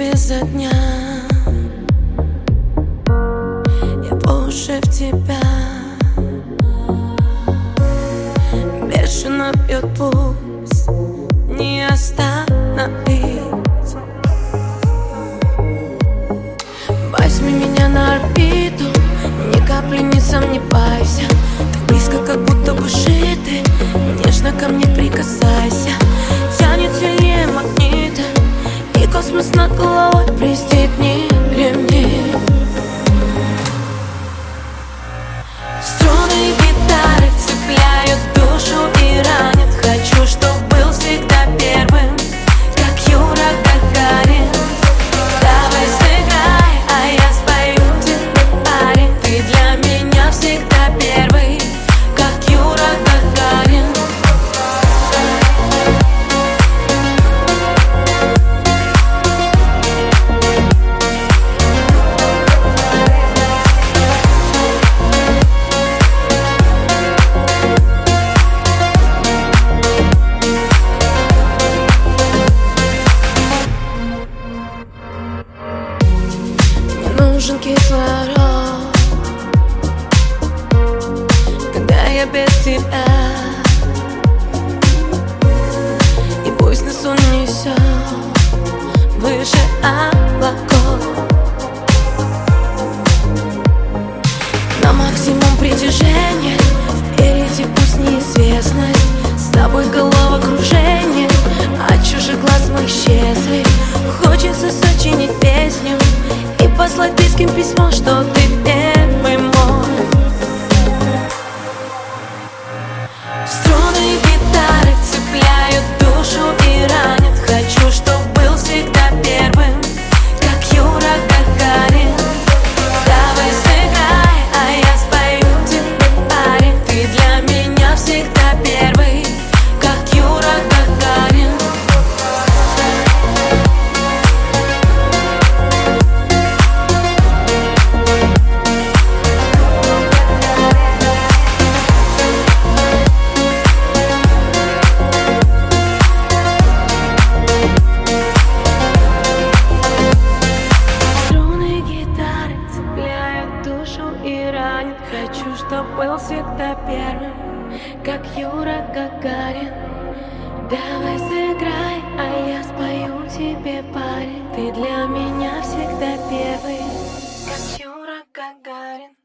изо дня Я по уши в тебя. Бешено бьет пульс. Не остановить. Возьми меня на орбиту. Ни капли не сомневайся Так близко, как будто бы шиты. Нежно ко мне прикасайся нужен кислород. Когда я без тебя И пусть нас унесет Выше облаков ранят Хочу, чтоб был всегда первым, как Юра Гагарин. Давай сыграй, а я спою тебе, парень. Ты для меня всегда первый, как Юра Гагарин